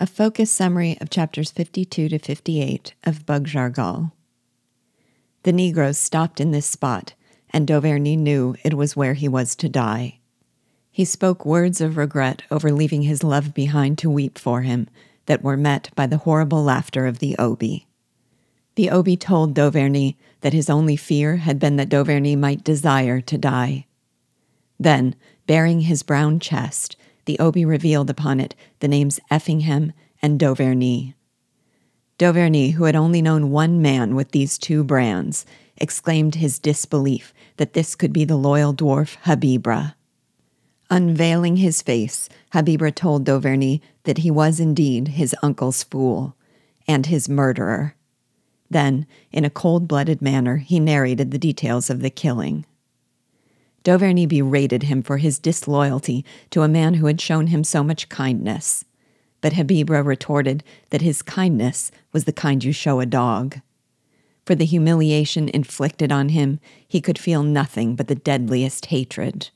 A focus summary of chapters 52 to 58 of Bug Jargal. The Negroes stopped in this spot, and Dauvergne knew it was where he was to die. He spoke words of regret over leaving his love behind to weep for him that were met by the horrible laughter of the Obi. The Obi told Dauvergne that his only fear had been that Dauvergne might desire to die. Then, baring his brown chest, the Obi revealed upon it the names Effingham and Dauvergne. Dauvergne, who had only known one man with these two brands, exclaimed his disbelief that this could be the loyal dwarf Habibra. Unveiling his face, Habibra told Dauvergne that he was indeed his uncle's fool and his murderer. Then, in a cold blooded manner, he narrated the details of the killing. Dauvergne berated him for his disloyalty to a man who had shown him so much kindness. But Habibra retorted that his kindness was the kind you show a dog. For the humiliation inflicted on him, he could feel nothing but the deadliest hatred.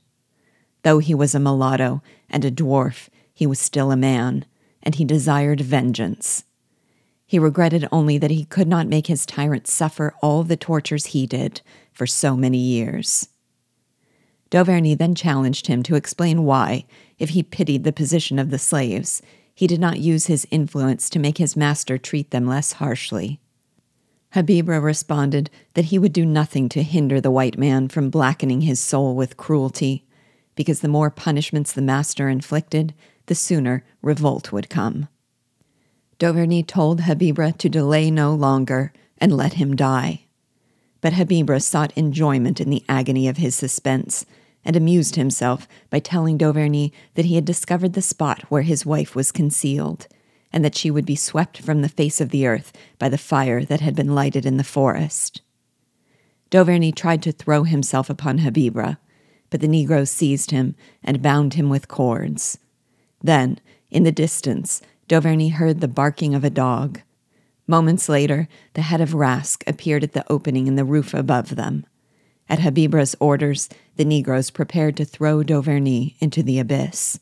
Though he was a mulatto and a dwarf, he was still a man, and he desired vengeance. He regretted only that he could not make his tyrant suffer all the tortures he did for so many years. Dauvergne then challenged him to explain why, if he pitied the position of the slaves, he did not use his influence to make his master treat them less harshly. Habibra responded that he would do nothing to hinder the white man from blackening his soul with cruelty, because the more punishments the master inflicted, the sooner revolt would come. Dauvergne told Habibra to delay no longer and let him die. But Habibra sought enjoyment in the agony of his suspense and amused himself by telling Dauvergne that he had discovered the spot where his wife was concealed, and that she would be swept from the face of the earth by the fire that had been lighted in the forest. Dauvergne tried to throw himself upon Habibra, but the Negroes seized him and bound him with cords. Then, in the distance, Dauvergne heard the barking of a dog. Moments later, the head of Rask appeared at the opening in the roof above them. At Habibra's orders, the Negroes prepared to throw Dauvergne into the abyss.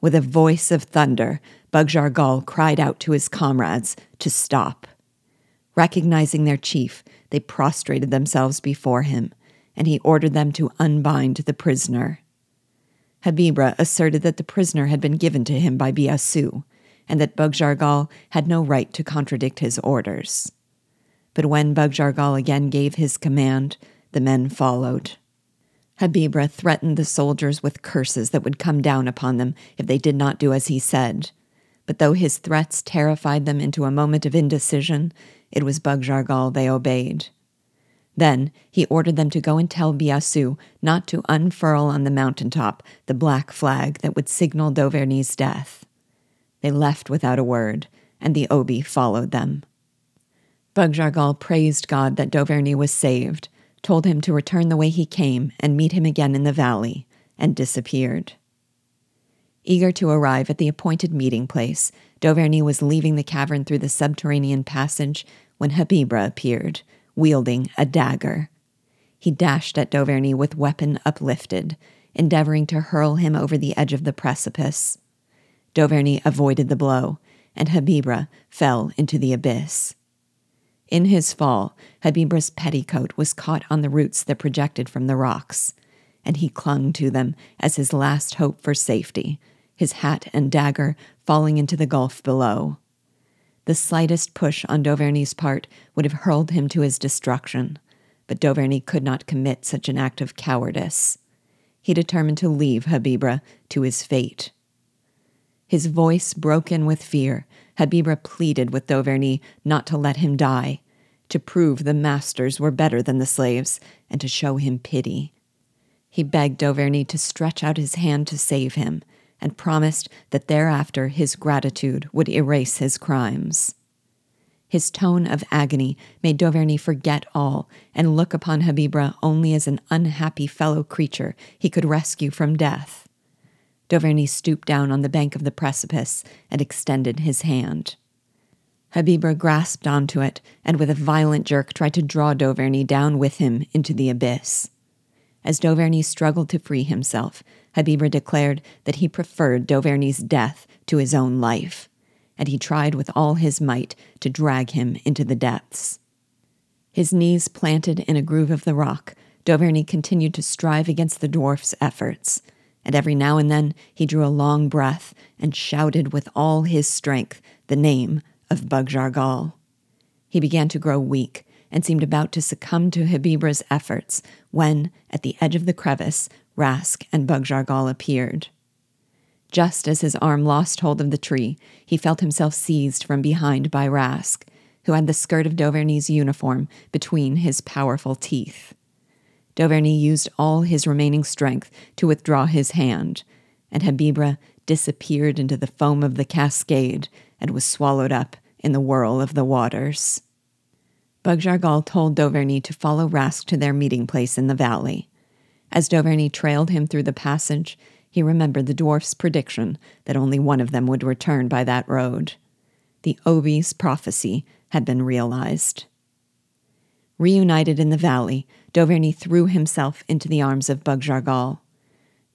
With a voice of thunder, Bug Jargal cried out to his comrades to stop. Recognizing their chief, they prostrated themselves before him, and he ordered them to unbind the prisoner. Habibra asserted that the prisoner had been given to him by Biassou, and that Bug Jargal had no right to contradict his orders. But when Bugjargal again gave his command, the men followed. Habibra threatened the soldiers with curses that would come down upon them if they did not do as he said. But though his threats terrified them into a moment of indecision, it was Bugjargal they obeyed. Then he ordered them to go and tell Biassou not to unfurl on the mountain top the black flag that would signal Dauvergne's death. They left without a word, and the Obi followed them. Bug Jargal praised God that Dauvergne was saved, told him to return the way he came and meet him again in the valley, and disappeared. Eager to arrive at the appointed meeting place, Dauvergne was leaving the cavern through the subterranean passage when Habibra appeared, wielding a dagger. He dashed at Dauvergne with weapon uplifted, endeavoring to hurl him over the edge of the precipice. Dauvergne avoided the blow, and Habibra fell into the abyss. In his fall, Habibra's petticoat was caught on the roots that projected from the rocks, and he clung to them as his last hope for safety, his hat and dagger falling into the gulf below. The slightest push on Dauvergne's part would have hurled him to his destruction, but Dauvergne could not commit such an act of cowardice. He determined to leave Habibra to his fate. His voice broken with fear, Habibra pleaded with Dauvergne not to let him die, to prove the masters were better than the slaves, and to show him pity. He begged Dauvergne to stretch out his hand to save him, and promised that thereafter his gratitude would erase his crimes. His tone of agony made Dauvergne forget all and look upon Habibra only as an unhappy fellow creature he could rescue from death. Dauvergne stooped down on the bank of the precipice and extended his hand. Habibra grasped onto it and with a violent jerk tried to draw Dauvergne down with him into the abyss. As Dauvergne struggled to free himself, Habibra declared that he preferred Dauvergne's death to his own life, and he tried with all his might to drag him into the depths. His knees planted in a groove of the rock, Dauvergne continued to strive against the dwarf's efforts, and every now and then he drew a long breath and shouted with all his strength the name of Bug-Jargal. He began to grow weak and seemed about to succumb to Habibra's efforts when, at the edge of the crevice, Rask and Bug-Jargal appeared. Just as his arm lost hold of the tree, he felt himself seized from behind by Rask, who had the skirt of Dauvergne's uniform between his powerful teeth. Dauvergne used all his remaining strength to withdraw his hand, and Habibra disappeared into the foam of the cascade and was swallowed up in the whirl of the waters. Bug-Jargal told Dauvergne to follow Rask to their meeting place in the valley. As Dauvergne trailed him through the passage, he remembered the dwarf's prediction that only one of them would return by that road. The Obi's prophecy had been realized. Reunited in the valley, Dauvergne threw himself into the arms of Bug-Jargal.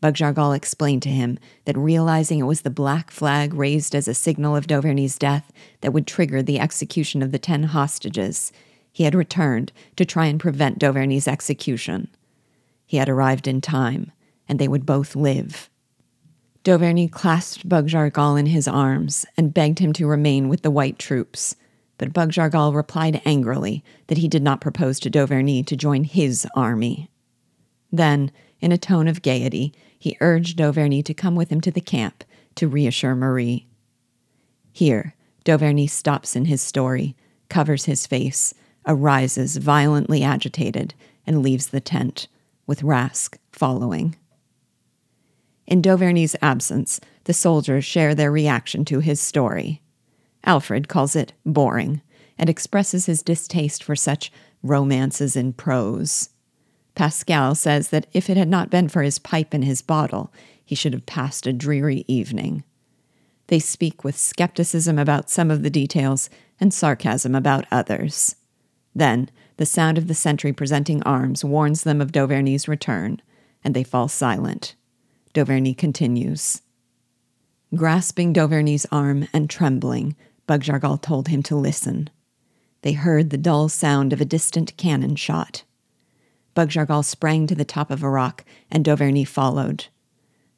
Bug-Jargal explained to him that realizing it was the black flag raised as a signal of Dauvergne's death that would trigger the execution of the ten hostages, he had returned to try and prevent Dauvergne's execution. He had arrived in time, and they would both live. Dauvergne clasped Bug-Jargal in his arms and begged him to remain with the white troops, but Bug-Jargal replied angrily that he did not propose to Dauvergne to join his army. Then, in a tone of gaiety, he urged Dauvergne to come with him to the camp to reassure Marie. Here, Dauvergne stops in his story, covers his face, arises violently agitated, and leaves the tent, with Rask following. In Dauvergne's absence, the soldiers share their reaction to his story. Alfred calls it boring and expresses his distaste for such romances in prose. Pascal says that if it had not been for his pipe and his bottle, he should have passed a dreary evening. They speak with skepticism about some of the details and sarcasm about others. Then, the sound of the sentry presenting arms warns them of Dauvergne's return, and they fall silent. Dauvergne continues. Grasping Dauvergne's arm and trembling, Bug-Jargal told him to listen. They heard the dull sound of a distant cannon shot. Bug-Jargal sprang to the top of a rock, and Dauvergne followed.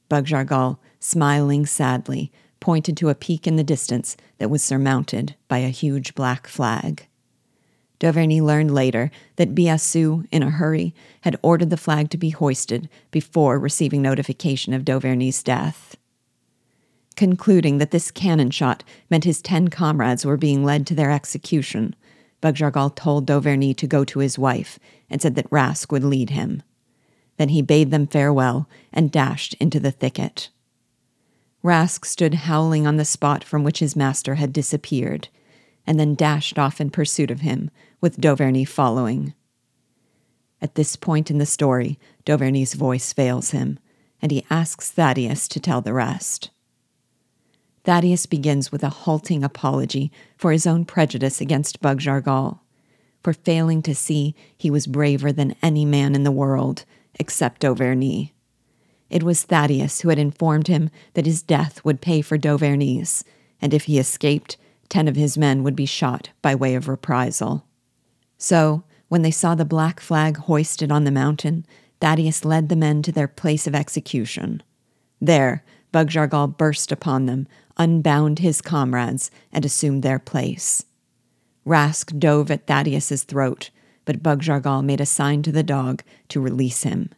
Bug-Jargal, smiling sadly, pointed to a peak in the distance that was surmounted by a huge black flag. Dauvergne learned later that Biassou, in a hurry, had ordered the flag to be hoisted before receiving notification of Dauvergne's death. Concluding that this cannon shot meant his ten comrades were being led to their execution, Bug-Jargal told Dauvergne to go to his wife and said that Rask would lead him. Then he bade them farewell and dashed into the thicket. Rask stood howling on the spot from which his master had disappeared, and then dashed off in pursuit of him, with Dauvergne following. At this point in the story, Dauvergne's voice fails him, and he asks Thaddeus to tell the rest. Thaddeus begins with a halting apology for his own prejudice against Bug-Jargal, for failing to see he was braver than any man in the world, except Dauvergne. It was Thaddeus who had informed him that his death would pay for Dauvergne's, and if he escaped, ten of his men would be shot by way of reprisal. So, when they saw the black flag hoisted on the mountain, Thaddeus led the men to their place of execution. There, Bug-Jargal burst upon them, unbound his comrades, and assumed their place. Rask dove at Thaddeus's throat, but Bug-Jargal made a sign to the dog to release him.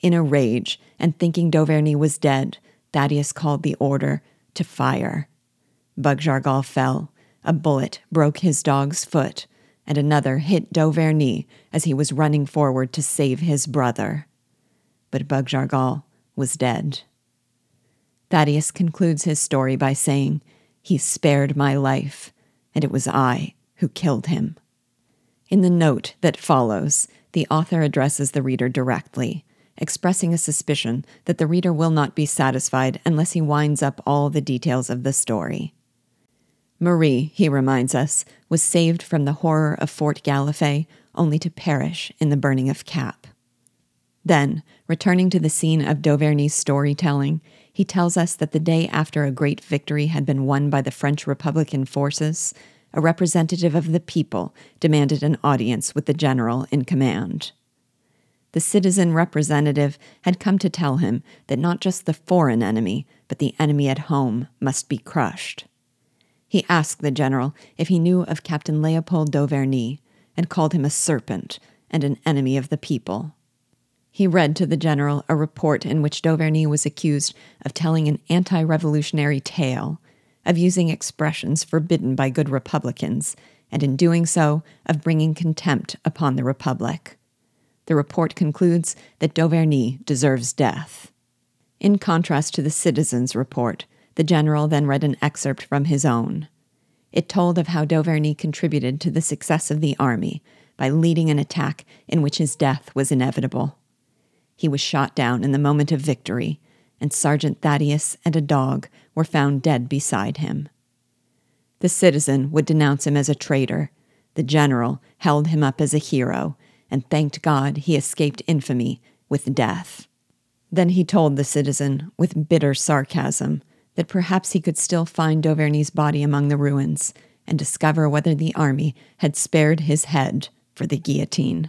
In a rage, and thinking Dauvergne was dead, Thaddeus called the order to fire. Bug-Jargal fell. A bullet broke his dog's foot, and another hit Dauvergne as he was running forward to save his brother. But Bug-Jargal was dead. Thaddeus concludes his story by saying, He spared my life, and it was I who killed him. In the note that follows, the author addresses the reader directly, expressing a suspicion that the reader will not be satisfied unless he winds up all the details of the story. Marie, he reminds us, was saved from the horror of Fort Galifet only to perish in the burning of Cap. Then, returning to the scene of Dauvergne's storytelling, he tells us that the day after a great victory had been won by the French Republican forces, a representative of the people demanded an audience with the general in command. The citizen representative had come to tell him that not just the foreign enemy, but the enemy at home must be crushed. He asked the general if he knew of Captain Leopold d'Auvergne and called him a serpent and an enemy of the people. He read to the general a report in which d'Auvergne was accused of telling an anti revolutionary tale, of using expressions forbidden by good Republicans, and in doing so, of bringing contempt upon the Republic. The report concludes that d'Auvergne deserves death. In contrast to the citizen's report, the general then read an excerpt from his own. It told of how d'Auvergne contributed to the success of the army by leading an attack in which his death was inevitable. He was shot down in the moment of victory, and Sergeant Thaddeus and a dog were found dead beside him. The citizen would denounce him as a traitor. The general held him up as a hero and thanked God he escaped infamy with death. Then he told the citizen, with bitter sarcasm, that perhaps he could still find d'Auvergne's body among the ruins and discover whether the army had spared his head for the guillotine.